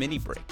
Mini Break,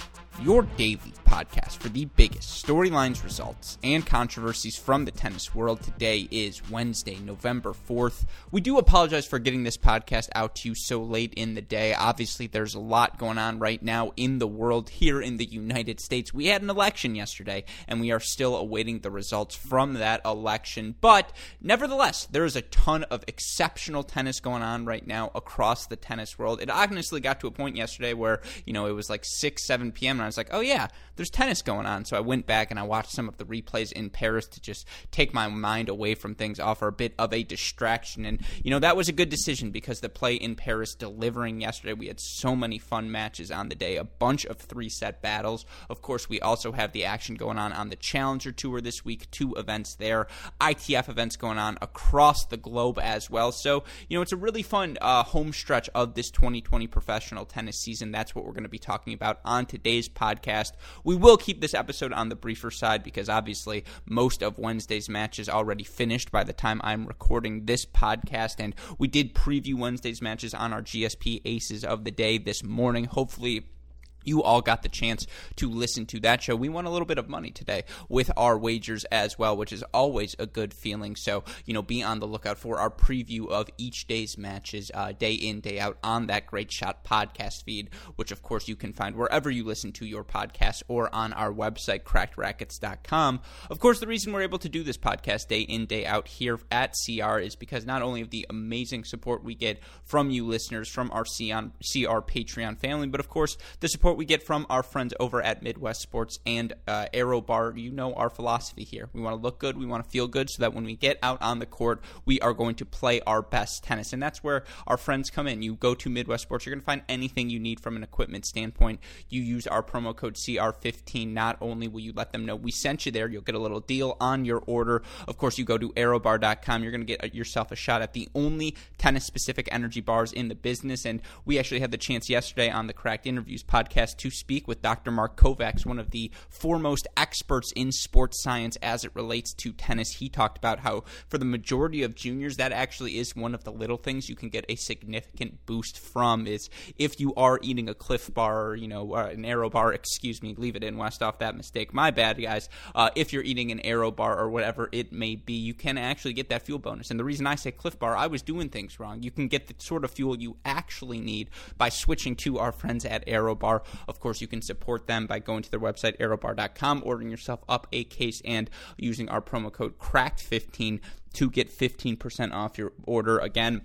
your daily podcast for the biggest storylines, results, and controversies from the tennis world. Today is Wednesday, November 4th. We do apologize for getting this podcast out to you so late in the day. Obviously, there's a lot going on right now in the world here in the United States. We had an election yesterday, and we are still awaiting the results from that election. But nevertheless, there is a ton of exceptional tennis going on right now across the tennis world. It honestly got to a point yesterday where, you know, it was like 6, 7 p.m., and I was like, oh, yeah, there's tennis going on. So I went back and I watched some of the replays in Paris to just take my mind away from things, offer a bit of a distraction. And, you know, that was a good decision because the play in Paris delivering yesterday, we had so many fun matches on the day, a bunch of three set battles. Of course, we also have the action going on on the Challenger Tour this week, two events there, ITF events going on across the globe as well. So, you know, it's a really fun uh, home stretch of this 2020 professional tennis season. That's what we're going to be talking about on today's podcast. We will keep this episode on the briefer side because obviously most of Wednesday's matches already finished by the time I'm recording this podcast. And we did preview Wednesday's matches on our GSP Aces of the Day this morning. Hopefully, you all got the chance to listen to that show. We won a little bit of money today with our wagers as well, which is always a good feeling. So, you know, be on the lookout for our preview of each day's matches, uh, day in, day out, on that Great Shot podcast feed, which, of course, you can find wherever you listen to your podcast or on our website, crackedracquets.com. Of course, the reason we're able to do this podcast day in, day out here at CR is because not only of the amazing support we get from you listeners, from our CR Patreon family, but of course, the support we get from our friends over at Midwest Sports and uh, Arrow Bar. You know our philosophy here. We want to look good, we want to feel good, so that when we get out on the court, we are going to play our best tennis. And that's where our friends come in. You go to Midwest Sports, you're going to find anything you need from an equipment standpoint. You use our promo code CR15. Not only will you let them know we sent you there, you'll get a little deal on your order. Of course, you go to arrowbar.com, you're going to get yourself a shot at the only tennis specific energy bars in the business. And we actually had the chance yesterday on the Cracked Interviews podcast to speak with Dr. Mark Kovacs, one of the foremost experts in sports science as it relates to tennis. He talked about how, for the majority of juniors, that actually is one of the little things you can get a significant boost from. Is if you are eating a Clif Bar, you know, uh, an Arrow Bar, excuse me, leave it in West off that mistake. My bad, guys. Uh, if you're eating an Arrow Bar or whatever it may be, you can actually get that fuel bonus. And the reason I say Clif Bar, I was doing things wrong. You can get the sort of fuel you actually need by switching to our friends at Arrow Bar. Of course, you can support them by going to their website, arrowbar.com, ordering yourself up a case, and using our promo code CRACKED15 to get 15% off your order. Again,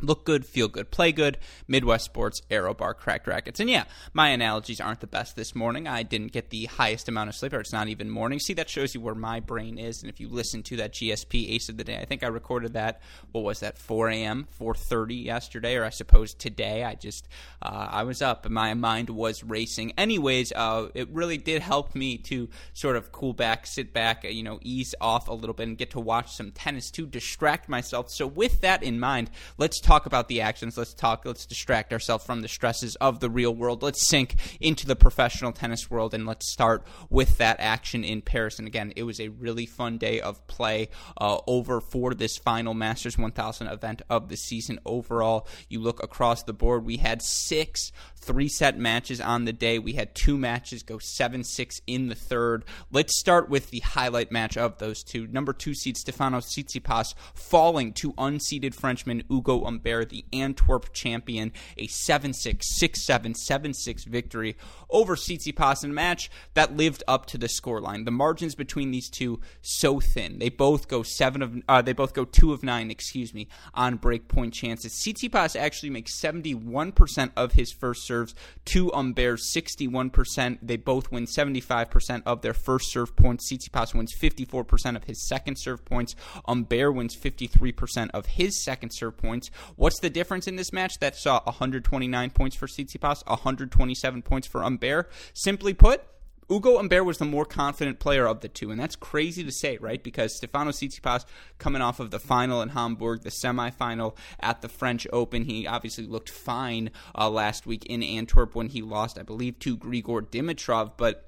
Look good, feel good, play good. Midwest Sports, Arrow Bar, Cracked Racquets. And yeah, my analogies aren't the best this morning. I didn't get the highest amount of sleep, or it's not even morning. See, that shows you where my brain is. And if you listen to that GSP Ace of the Day, I think I recorded that, what was that, 4 a.m., 4.30 yesterday, or I suppose today. I just, uh, I was up and my mind was racing. Anyways, uh, it really did help me to sort of cool back, sit back, you know, ease off a little bit and get to watch some tennis to distract myself. So with that in mind, let's talk about the actions. Let's talk. Let's distract ourselves from the stresses of the real world. Let's sink into the professional tennis world and let's start with that action in Paris. And again, it was a really fun day of play uh, over for this final Masters 1000 event of the season. Overall, you look across the board, we had six three set matches on the day. We had two matches go 7 6 in the third. Let's start with the highlight match of those two. Number two seed Stefano Tsitsipas falling to unseeded Frenchman Ugo Humbert, the Antwerp champion, a 7 6, 6 7, 7 6 victory over Tsitsipas in a match that lived up to the scoreline. The margins between these two so thin. They both go seven of uh, they both go two of nine, excuse me, on break point chances. Tsitsipas actually makes 71% of his first serves to Humbert's 61%. They both win 75% of their first serve points. Tsitsipas wins 54% of his second serve points. Humbert wins 53% of his second serve points. What's the difference in this match that saw 129 points for Tsitsipas, 127 points for Humbert? Simply put, Ugo Humbert was the more confident player of the two, and that's crazy to say, right? Because Stefano Tsitsipas, coming off of the final in Hamburg, the semifinal at the French Open, he obviously looked fine uh, last week in Antwerp when he lost, I believe, to Grigor Dimitrov, but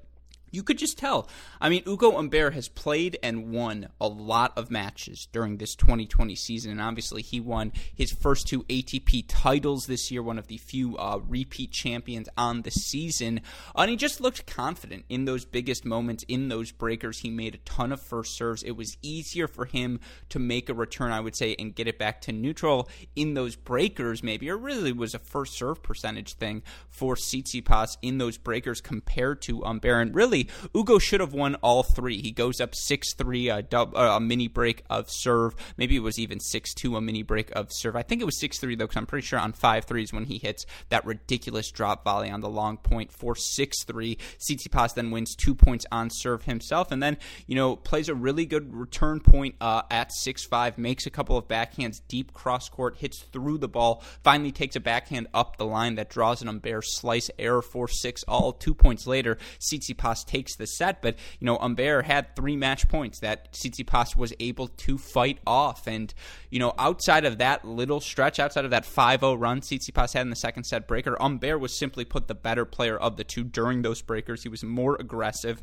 you could just tell. I mean, Ugo Humbert has played and won a lot of matches during this 2020 season, and obviously he won his first two ATP titles this year, one of the few uh, repeat champions on the season. And he just looked confident in those biggest moments, in those breakers. He made a ton of first serves. It was easier for him to make a return, I would say, and get it back to neutral in those breakers, maybe, or really was a first serve percentage thing for Tsitsipas in those breakers compared to Humbert. And really, Ugo should have won all three. He goes up 6 3, a, a mini break of serve. Maybe it was even 6 2, a mini break of serve. I think it was 6 3, though, because I'm pretty sure on 5 threes when he hits that ridiculous drop volley on the long point for 6 3. Tsitsipas then wins two points on serve himself, and then, you know, plays a really good return point uh, at 6 5, makes a couple of backhands deep cross court, hits through the ball, finally takes a backhand up the line that draws an Humbert slice error for 6 all. Two points later, Tsitsipas takes the set, but you know Humbert had three match points that Tsitsipas was able to fight off, and you know outside of that little stretch, outside of that 5-0 run Tsitsipas had in the second set breaker, Humbert was simply put the better player of the two during those breakers. He was more aggressive.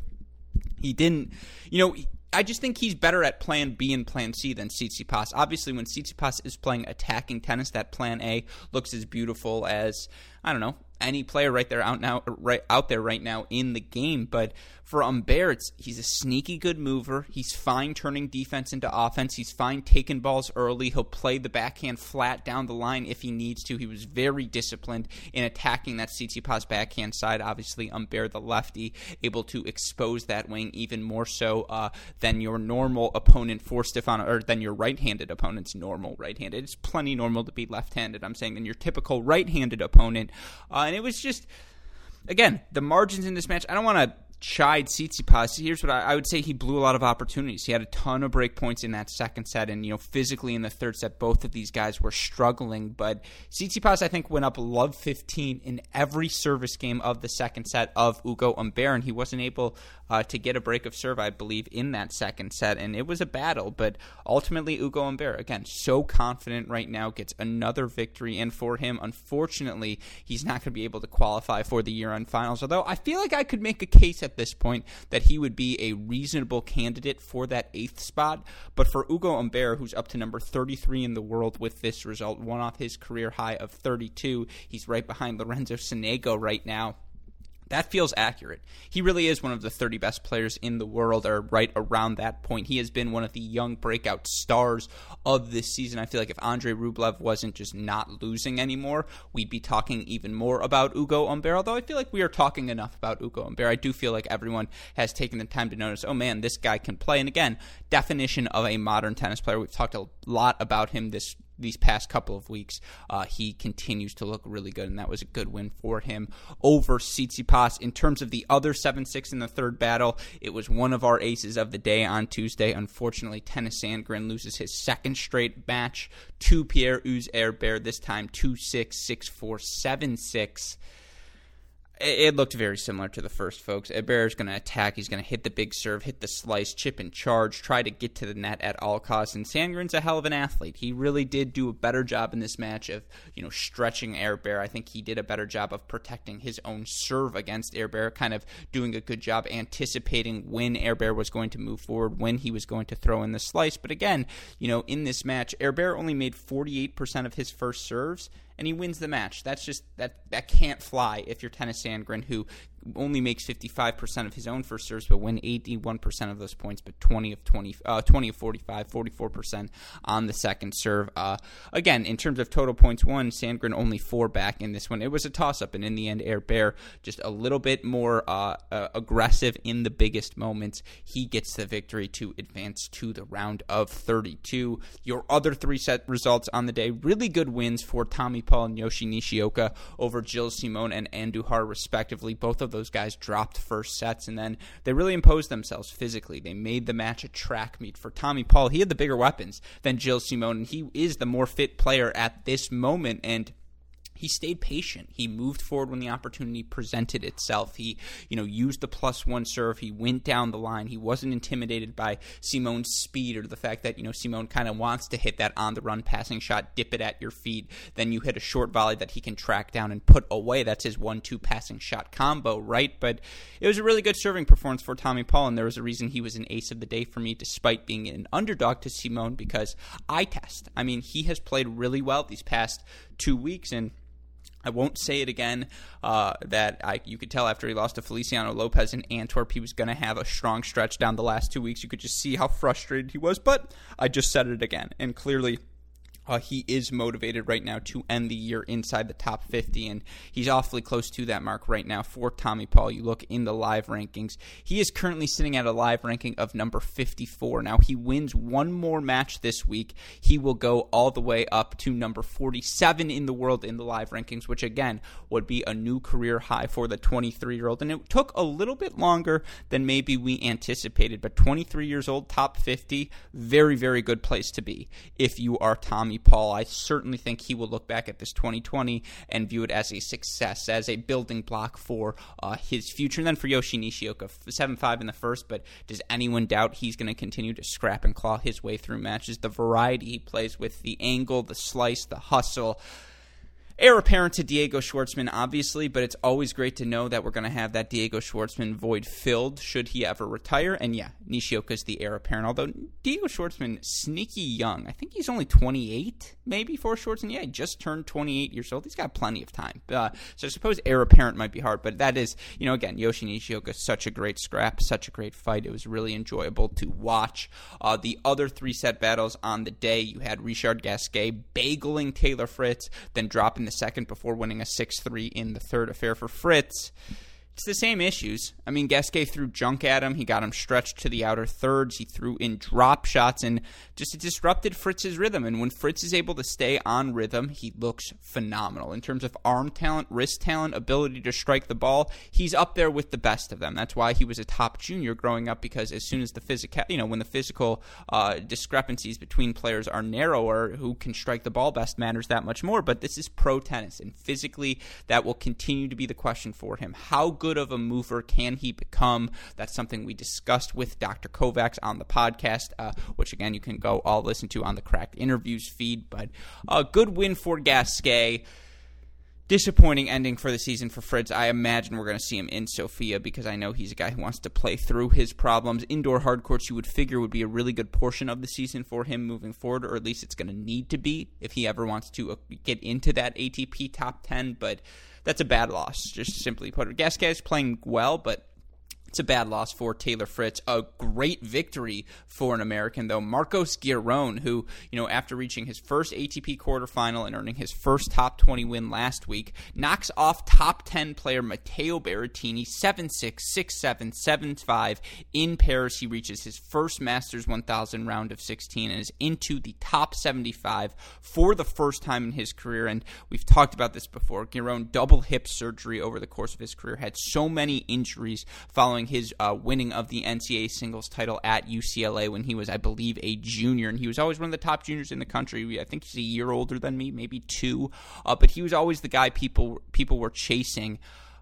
He didn't, you know, I just think he's better at plan B and plan C than Tsitsipas. Obviously, when Tsitsipas is playing attacking tennis, that plan A looks as beautiful as, I don't know, any player right there out now right out there right now in the game. But for Humbert, he's a sneaky good mover. He's fine turning defense into offense. He's fine taking balls early. He'll play the backhand flat down the line if he needs to. He was very disciplined in attacking that Tsitsipas backhand side. Obviously, Humbert, the lefty, able to expose that wing even more so uh, than your normal opponent for Stefano, or than your right-handed opponent's normal right-handed. It's plenty normal to be left-handed. I'm saying than your typical right-handed opponent, uh, and it was just again the margins in this match. I don't want to chide Tsitsipas. Here's what I, I, would say: he blew a lot of opportunities. He had a ton of break points in that second set, and you know, physically in the third set, both of these guys were struggling. But Tsitsipas, I think, went up love 15 in every service game of the second set of Ugo Humbert, and he wasn't able uh, to get a break of serve, I believe, in that second set, and it was a battle. But ultimately, Ugo Humbert, again, so confident right now, gets another victory, and for him, unfortunately, he's not going to be able to qualify for the year-end finals. Although I feel like I could make a case at this point that he would be a reasonable candidate for that eighth spot. But for Ugo Humbert, who's up to number 33 in the world with this result, one off his career high of 32, he's right behind Lorenzo Sonego right now. That feels accurate. He really is one of the 30 best players in the world, or right around that point. He has been one of the young breakout stars of this season. I feel like if Andre Rublev wasn't just not losing anymore, we'd be talking even more about Ugo Humbert. Although I feel like we are talking enough about Ugo Humbert. I do feel like everyone has taken the time to notice, oh man, this guy can play. And again, definition of a modern tennis player. We've talked a lot about him this these past couple of weeks, uh, he continues to look really good, and that was a good win for him over Tsitsipas. In terms of the other 7 6 in the third battle, it was one of our aces of the day on Tuesday. Unfortunately, Tennys Sandgren loses his second straight match to Pierre Herbert, this time 2 6, 6 4, 7 6 it looked very similar to the first, folks. Herbert is going to attack. He's going to hit the big serve, hit the slice, chip and charge, try to get to the net at all costs. And Sandgren's a hell of an athlete. He really did do a better job in this match of, you know, stretching Herbert. I think he did a better job of protecting his own serve against Herbert, kind of doing a good job anticipating when Herbert was going to move forward, when he was going to throw in the slice. But again, you know, in this match, Herbert only made 48% of his first serves and he wins the match. That's just that that can't fly if you're Tennys Sandgren, who only makes 55% of his own first serves, but win 81% of those points, but 20 of 20, uh, 20 of 45, 44% on the second serve. Uh, again, in terms of total points won, Sandgren only four back in this one. It was a toss up, and in the end, Herbert just a little bit more uh, uh, aggressive in the biggest moments. He gets the victory to advance to the round of 32. Your other three set results on the day, really good wins for Tommy Paul and Yoshi Nishioka over Gilles Simon and Andujar, respectively. Both of those guys dropped first sets, and then they really imposed themselves physically. They made the match a track meet for Tommy Paul. He had the bigger weapons than Gilles Simon, and he is the more fit player at this moment. And he stayed patient. He moved forward when the opportunity presented itself. He, you know, used the plus one serve. He went down the line. He wasn't intimidated by Simon's speed or the fact that, you know, Simon kind of wants to hit that on the run passing shot, dip it at your feet. Then you hit a short volley that he can track down and put away. That's his one two passing shot combo, right? But it was a really good serving performance for Tommy Paul, and there was a reason he was an ace of the day for me, despite being an underdog to Simon, because I test. I mean, he has played really well these past two weeks, and I won't say it again. Uh, that I, you could tell after he lost to Feliciano Lopez in Antwerp, he was going to have a strong stretch down the last two weeks. You could just see how frustrated he was. But I just said it again, and clearly uh, he is motivated right now to end the year inside the top 50, and he's awfully close to that mark right now for Tommy Paul. You look in the live rankings, he is currently sitting at a live ranking of number 54. Now, he wins one more match this week, he will go all the way up to number 47 in the world in the live rankings, which again would be a new career high for the 23 year old. And it took a little bit longer than maybe we anticipated, but 23 years old, top 50, very, very good place to be if you are Paul, I certainly think he will look back at this 2020 and view it as a success, as a building block for uh, his future. And then for Yoshi Nishioka, 7 5 in the first, but does anyone doubt he's going to continue to scrap and claw his way through matches? The variety he plays with, the angle, the slice, the hustle heir apparent to Diego Schwartzman, obviously, but it's always great to know that we're going to have that Diego Schwartzman void filled should he ever retire. And yeah, Nishioka's the heir apparent, although Diego Schwartzman, sneaky young. I think he's only 28, maybe, for Schwartzman. Yeah, he just turned 28 years old. He's got plenty of time. Uh, so I suppose heir apparent might be hard, but that is, you know, again, Yoshi Nishioka, such a great scrap, such a great fight. It was really enjoyable to watch. Uh, the other three set battles on the day, you had Richard Gasquet bageling Taylor Fritz, then dropping the second before winning a 6 3 in the third affair for Fritz it's the same issues. I mean, Gasquet threw junk at him. He got him stretched to the outer thirds. He threw in drop shots and just disrupted Fritz's rhythm. And when Fritz is able to stay on rhythm, he looks phenomenal. In terms of arm talent, wrist talent, ability to strike the ball, he's up there with the best of them. That's why he was a top junior growing up because as soon as the physical, you know, when the physical uh, discrepancies between players are narrower, who can strike the ball best matters that much more. But this is pro tennis, and physically, that will continue to be the question for him. How good good of a mover can he become? That's something we discussed with Dr. Kovacs on the podcast, uh, which again you can go all listen to on the Cracked Interviews feed. But a good win for Gasquet disappointing ending for the season for Fritz. I imagine we're going to see him in Sofia because I know he's a guy who wants to play through his problems. Indoor hard courts, you would figure, would be a really good portion of the season for him moving forward, or at least it's going to need to be if he ever wants to uh, get into that ATP top 10. But that's a bad loss, just simply put. Gasquet is playing well, but it's a bad loss for Taylor Fritz. A great victory for an American, though. Marcos Giron, who, you know, after reaching his first ATP quarterfinal and earning his first top 20 win last week, knocks off top 10 player Matteo Berrettini 7 6, 6 7, 7 5 in Paris. He reaches his first Masters 1000 round of 16 and is into the top 75 for the first time in his career. And we've talked about this before. Giron, double hip surgery over the course of his career, had so many injuries following his uh, winning of the NCAA singles title at UCLA when he was, I believe, a junior, and he was always one of the top juniors in the country. I think he's a year older than me, maybe two, uh, but he was always the guy people people were chasing.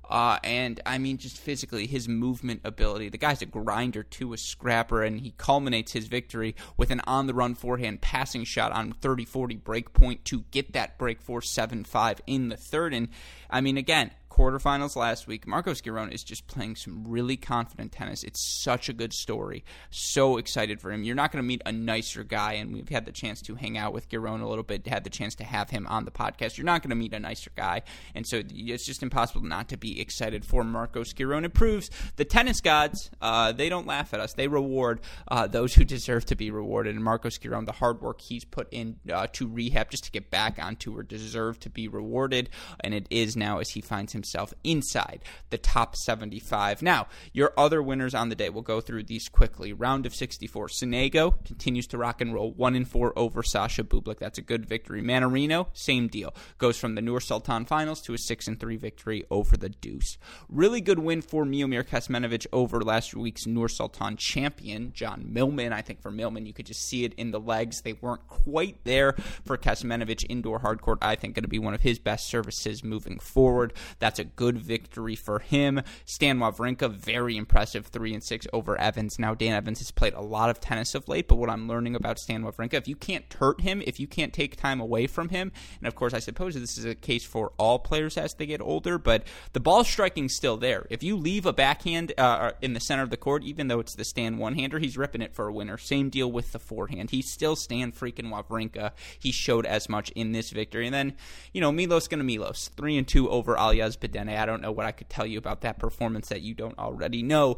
Uh, and I mean, just physically, his movement ability. The guy's a grinder to a scrapper, and he culminates his victory with an on the run forehand passing shot on 30 40 break point to get that break for 7 5 in the third. And I mean, again, quarterfinals last week. Marcos Giron is just playing some really confident tennis. It's such a good story. So excited for him. You're not going to meet a nicer guy, and we've had the chance to hang out with Giron a little bit, had the chance to have him on the podcast. You're not going to meet a nicer guy, and so it's just impossible not to be excited for Marcos Giron. It proves the tennis gods, uh, they don't laugh at us. They reward uh, those who deserve to be rewarded. And Marcos Giron, the hard work he's put in uh, to rehab just to get back on tour, deserve to be rewarded, and it is now as he finds himself himself inside the top 75. Now, your other winners on the day, we'll go through these quickly. Round of 64, Sonego continues to rock and roll, 1 in 4 over Sasha Bublik. That's a good victory. Mannarino, same deal. Goes from the Nur Sultan finals to a 6 and 3 victory over the Deuce. Really good win for Miomir Kecmanovic over last week's Nur Sultan champion, John Millman. I think for Millman, you could just see it in the legs. They weren't quite there for Kecmanovic indoor hardcourt. I think going to be one of his best services moving forward. That's a good victory for him. Stan Wawrinka, very impressive, three and six over Evans. Now Dan Evans has played a lot of tennis of late, but what I'm learning about Stan Wawrinka, if you can't hurt him, if you can't take time away from him, and of course I suppose this is a case for all players as they get older, but the ball striking still there. If you leave a backhand uh, in the center of the court, even though it's the Stan one hander, he's ripping it for a winner. Same deal with the forehand. He's still Stan freaking Wawrinka. He showed as much in this victory, and then you know Milos gonna Milos, three and two over Aljaz I don't know what I could tell you about that performance that you don't already know.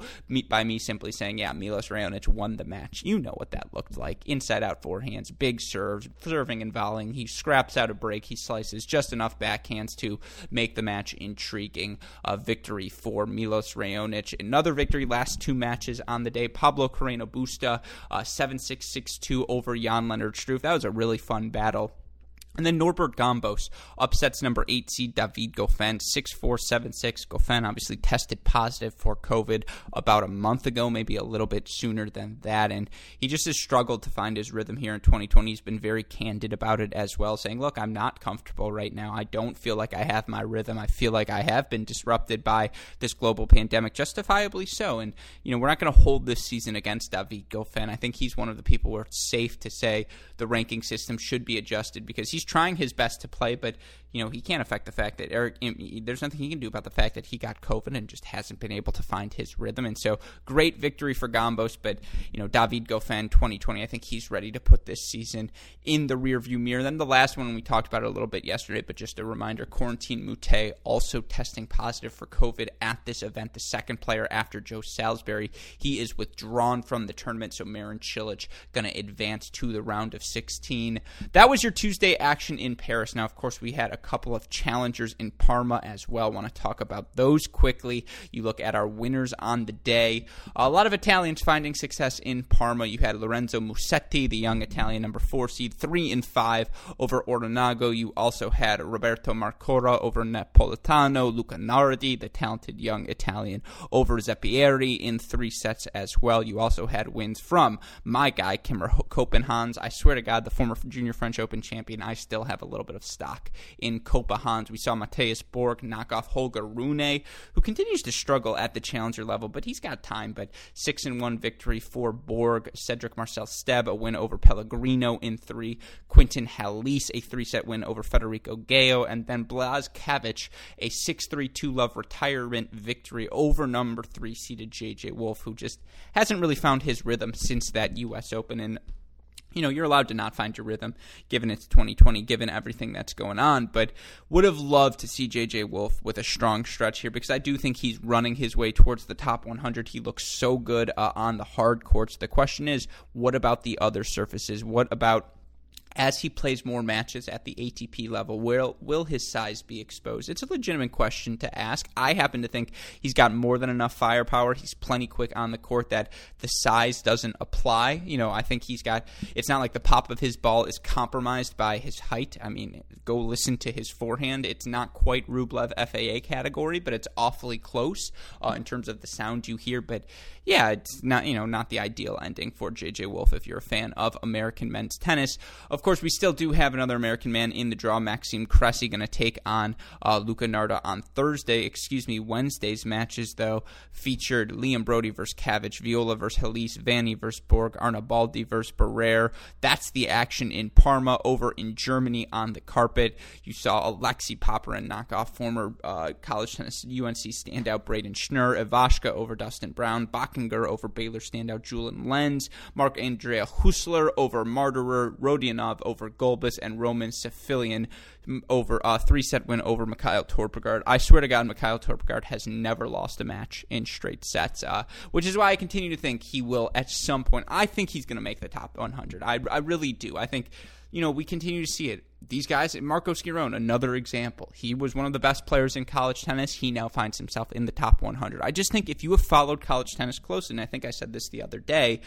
By me simply saying, yeah, Milos Raonic won the match. You know what that looked like. Inside out forehands, big serves, serving and volleying. He scraps out a break. He slices just enough backhands to make the match intriguing. A victory for Milos Raonic. Another victory, last two matches on the day. Pablo Carreno Busta, uh, 7 6 6 2 over Jan Lennard Struff. That was a really fun battle. And then Norbert Gombos upsets number eight seed David Goffin, 6476. Goffin obviously tested positive for COVID about a month ago, maybe a little bit sooner than that. And he just has struggled to find his rhythm here in 2020. He's been very candid about it as well, saying, Look, I'm not comfortable right now. I don't feel like I have my rhythm. I feel like I have been disrupted by this global pandemic, justifiably so. And, you know, we're not going to hold this season against David Goffin. I think he's one of the people where it's safe to say the ranking system should be adjusted because he's trying his best to play, but you know he can't affect the fact that Eric. There's nothing he can do about the fact that he got COVID and just hasn't been able to find his rhythm. And so, great victory for Gombos, but you know David Goffin 2020. I think he's ready to put this season in the rearview mirror. Then the last one we talked about a little bit yesterday, but just a reminder: Corentin Moutet also testing positive for COVID at this event. The second player after Joe Salisbury, he is withdrawn from the tournament. So Marin Cilic going to advance to the round of 16. That was your Tuesday action in Paris. Now, of course, we had a couple of challengers in Parma as well. Want to talk about those quickly. You look at our winners on the day. A lot of Italians finding success in Parma. You had Lorenzo Musetti, the young Italian number four seed, three and five over Ordinago. You also had Roberto Marcora over Napolitano, Luca Nardi, the talented young Italian, over Zeppieri in three sets as well. You also had wins from my guy, Kimmer Coppejans. I swear to God, the former Junior French Open champion. I still have a little bit of stock in Coppejans. We saw Matthias Borg knock off Holger Rune, who continues to struggle at the challenger level, but he's got time. But six and one victory for Borg. Cedrik Marcel Stebe a win over Pellegrino in three. Quentin Halys a three set win over Federico Gaio, and then Blaz Kavcic a six three two love retirement victory over number three seeded JJ Wolf, who just hasn't really found his rhythm since that U.S. Open and you know, you're allowed to not find your rhythm given it's 2020, given everything that's going on. But would have loved to see JJ Wolf with a strong stretch here because I do think he's running his way towards the top 100. He looks so good uh, on the hard courts. The question is, what about the other surfaces? What about as he plays more matches at the ATP level, will will his size be exposed? It's a legitimate question to ask. I happen to think he's got more than enough firepower. He's plenty quick on the court that the size doesn't apply. You know, I think he's got. It's not like the pop of his ball is compromised by his height. I mean, go listen to his forehand. It's not quite Rublev FAA category, but it's awfully close uh, in terms of the sound you hear. But yeah, it's not you know not the ideal ending for JJ Wolf if you're a fan of American men's tennis. Of course, we still do have another American man in the draw. Maxime Cressy going to take on uh, Luca Nardi on Thursday. Excuse me, Wednesday's matches though featured Liam Broady versus Kavcic, Viola versus Halys, Vanni versus Borg, Arnaboldi versus Barrere. That's the action in Parma. Over in Germany on the carpet, you saw Alexei Popyrin knock off former uh, college tennis UNC standout Braden Schnur, Ivashka over Dustin Brown, Bachinger over Baylor standout Julian Lenz, Marc Andrea Huesler over Marterer, Rodionov over Gulbis, and Roman Safiullin over a uh, three set win over Mikael Torpegaard. I swear to God, Mikael Torpegaard has never lost a match in straight sets, uh, which is why I continue to think he will at some point. I think he's going to make the top 100. I, I really do. I think you know, we continue to see it. These guys, Marco Schiavone, another example. He was one of the best players in college tennis. He now finds himself in the top 100. I just think if you have followed college tennis closely, and I think I said this the other day,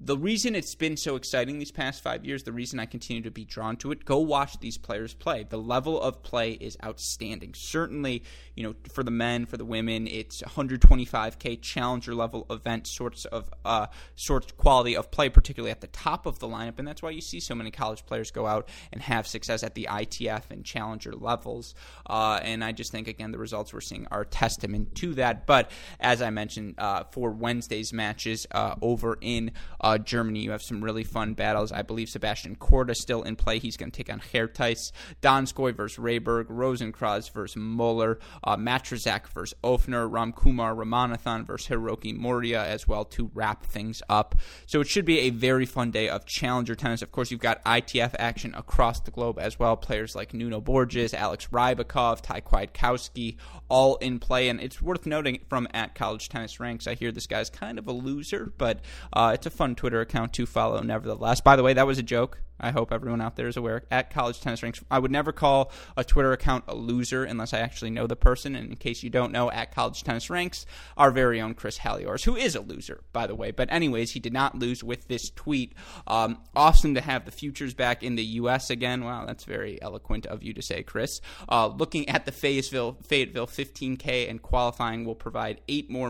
the reason it's been so exciting these past five years, the reason I continue to be drawn to it, go watch these players play. The level of play is outstanding. Certainly, you know, for the men, for the women, it's 125k challenger level event sorts of uh, sorts quality of play, particularly at the top of the lineup, and that's why you see so many college players go out and have success at the ITF and challenger levels. Uh, and I just think again the results we're seeing are testament to that. But as I mentioned, uh, for Wednesday's matches uh, over in uh, Germany. You have some really fun battles. I believe Sebastian Korda still in play. He's going to take on Hertheis. Donskoy versus Rayberg. Rosenkreuz versus Muller. Uh, Matrazak versus Ofner. Ramkumar Ramanathan versus Hiroki Moriya as well to wrap things up. So it should be a very fun day of challenger tennis. Of course, you've got ITF action across the globe as well. Players like Nuno Borges, Alex Rybakov, Thai Kwiatkowski, all in play. And it's worth noting from at College Tennis Ranks, I hear this guy's kind of a loser, but uh, it's a fun Twitter account to follow, nevertheless. By the way, that was a joke. I hope everyone out there is aware. At College Tennis Ranks, I would never call a Twitter account a loser unless I actually know the person. And in case you don't know, at College Tennis Ranks, our very own Chris Halliors, who is a loser, by the way. But anyways, he did not lose with this tweet. Um, awesome to have the futures back in the U.S. again. Wow, that's very eloquent of you to say, Chris. Uh, looking at the Fayetteville, Fayetteville 15K and qualifying will provide eight more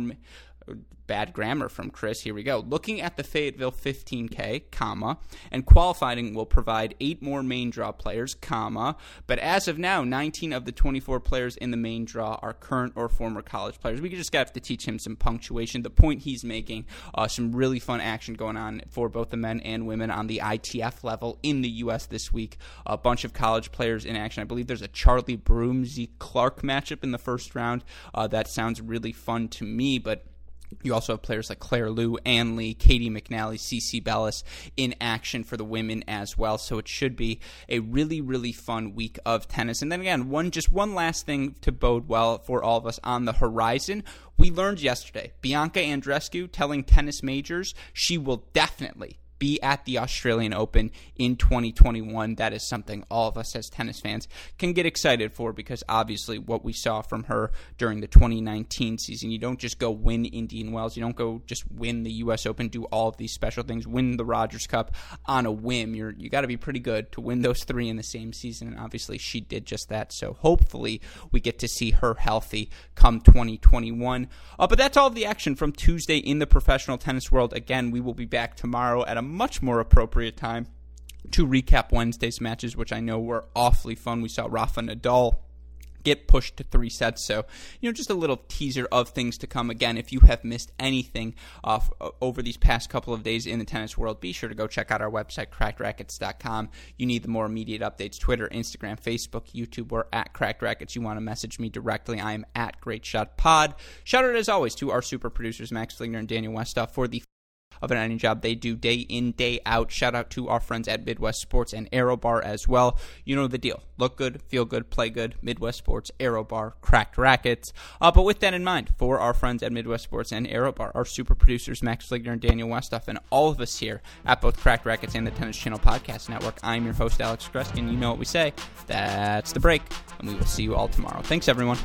bad grammar from Chris. Here we go. Looking at the Fayetteville 15K, comma, and qualifying will provide eight more main draw players, comma, but as of now, 19 of the 24 players in the main draw are current or former college players. We just have to teach him some punctuation. The point he's making, uh, some really fun action going on for both the men and women on the ITF level in the U.S. this week. A bunch of college players in action. I believe there's a Charlie Broom Clark matchup in the first round. Uh, that sounds really fun to me, but you also have players like Claire Liu, Ann Li, Caty McNally, CC Bellis in action for the women as well. So it should be a really, really fun week of tennis. And then again, one just one last thing to bode well for all of us on the horizon. We learned yesterday Bianca Andreescu telling tennis majors she will definitely be at the Australian Open in 2021. That is something all of us as tennis fans can get excited for because obviously what we saw from her during the 2019 season, you don't just go win Indian Wells, you don't go just win the US Open, do all of these special things, win the Rogers Cup on a whim. You're you got to be pretty good to win those 3 in the same season and obviously she did just that. So hopefully we get to see her healthy come 2021. Uh, but that's all of the action from Tuesday in the professional tennis world. Again, we will be back tomorrow at a much more appropriate time to recap Wednesday's matches, which I know were awfully fun. We saw Rafa Nadal get pushed to three sets. So, you know, just a little teaser of things to come. Again, if you have missed anything uh, over these past couple of days in the tennis world, be sure to go check out our website, crackedracquets.com. You need the more immediate updates Twitter, Instagram, Facebook, YouTube, or at Cracked Racquets. You want to message me directly. I am at Great Shot Pod. Shout out, as always, to our super producers, Max Fligner and Daniel Westoff, for the of an any job they do day in, day out. Shout out to our friends at Midwest Sports and Arrow Bar as well. You know the deal. Look good, feel good, play good. Midwest Sports, Arrow Bar, cracked racquets. Uh, but with that in mind, for our friends at Midwest Sports and Aero Bar, our super producers, Max Fligner and Daniel Westoff, and all of us here at both Cracked Racquets and the Tennis Channel Podcast Network, I'm your host, Alex Gruskin. You know what we say. That's the break, and we will see you all tomorrow. Thanks, everyone.